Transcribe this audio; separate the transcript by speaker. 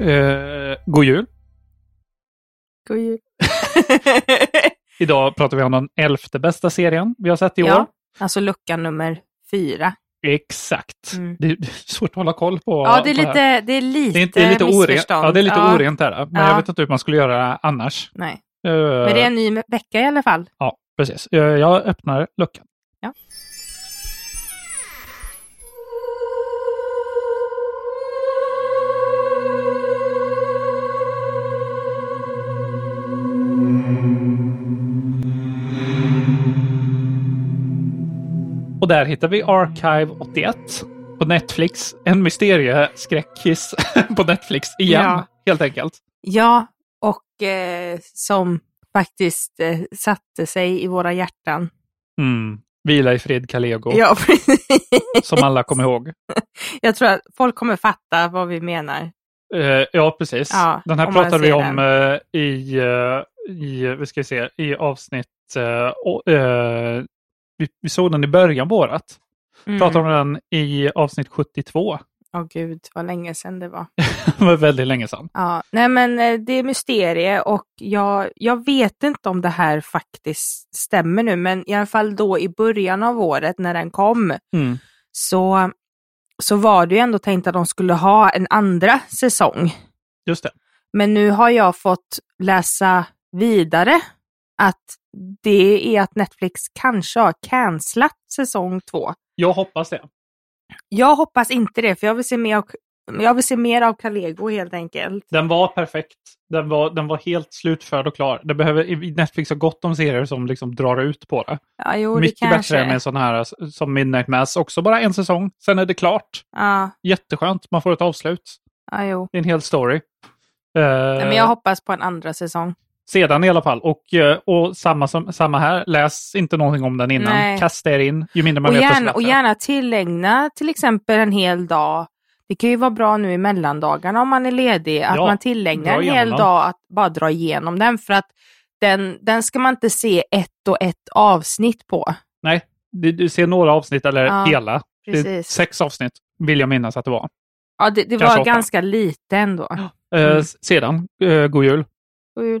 Speaker 1: Eh, god jul.
Speaker 2: God jul.
Speaker 1: Idag pratar vi om den elfte bästa serien vi har sett i år.
Speaker 2: ja, alltså lucka nummer fyra.
Speaker 1: Exakt.
Speaker 2: Mm.
Speaker 1: Det är det svårt att hålla koll på.
Speaker 2: Ja, det är
Speaker 1: här.
Speaker 2: lite, det är lite,
Speaker 1: det är, det är lite orent. Ja, det är lite
Speaker 2: ja,
Speaker 1: orent där. Men
Speaker 2: Ja.
Speaker 1: jag vet inte hur man skulle göra annars.
Speaker 2: Nej.
Speaker 1: Eh,
Speaker 2: Men det är en ny vecka i alla fall.
Speaker 1: Ja, precis. Jag öppnar luckan.
Speaker 2: Ja.
Speaker 1: Och där hittar vi Archive 81 på Netflix. En mysterieskräckis på Netflix igen,
Speaker 2: Ja.
Speaker 1: helt enkelt.
Speaker 2: Ja, och eh, som faktiskt eh, satte sig i våra hjärtan.
Speaker 1: Mm. Vila i fred, Kalego,
Speaker 2: Ja,
Speaker 1: som alla kommer ihåg.
Speaker 2: Jag tror att folk kommer fatta vad vi menar.
Speaker 1: Eh, ja, precis.
Speaker 2: Ja,
Speaker 1: den här pratade vi om eh, i, eh, i, vi ska se, i avsnitt, eh, eh, vi, vi såg den i början på året.
Speaker 2: Mm.
Speaker 1: Pratade om den i avsnitt 72.
Speaker 2: Åh gud, vad länge sedan det var.
Speaker 1: det var väldigt länge sedan.
Speaker 2: Ja, nej men eh, det är mysterie och jag, jag vet inte om det här faktiskt stämmer nu, men i alla fall då i början av året när den kom
Speaker 1: Mm.
Speaker 2: så, så var det ju ändå tänkt att de skulle ha en andra säsong.
Speaker 1: Just det.
Speaker 2: Men nu har jag fått läsa vidare att det är att Netflix kanske har cancelat säsong två.
Speaker 1: Jag hoppas det.
Speaker 2: Jag hoppas inte det, för jag vill se mer av, jag vill se mer av Calego helt enkelt.
Speaker 1: Den var perfekt. Den var, den var helt slutförd och klar. Det behöver, Netflix har gott om serier som liksom drar ut på det.
Speaker 2: Ja, jo, det
Speaker 1: Mycket
Speaker 2: kanske.
Speaker 1: bättre än en sån här som Midnight Mass. Också bara en säsong, sen är det klart.
Speaker 2: Ja,
Speaker 1: Jätteskönt, man får ett avslut.
Speaker 2: ja, jo.
Speaker 1: Det är en hel story. Eh,
Speaker 2: Nej, men jag hoppas på en andra säsong.
Speaker 1: Sedan i alla fall. Och, eh, och samma, som, samma här, läs inte någonting om den innan.
Speaker 2: Nej.
Speaker 1: Kasta er in. Ju mindre man
Speaker 2: Och
Speaker 1: vet,
Speaker 2: gärna, och gärna tillägna till exempel en hel dag. Det kan ju vara bra nu i mellandagarna om man är ledig, att
Speaker 1: Ja,
Speaker 2: man tillägnar en hel dag att bara dra igenom den. För att den, den ska man inte se ett och ett avsnitt på.
Speaker 1: Nej, du, du ser några avsnitt eller
Speaker 2: Ja,
Speaker 1: hela. Sex avsnitt vill jag minnas att det var.
Speaker 2: Ja, det, det var ganska lite ändå.
Speaker 1: Eh,
Speaker 2: Mm.
Speaker 1: s- Sedan, eh, god jul.
Speaker 2: Oj.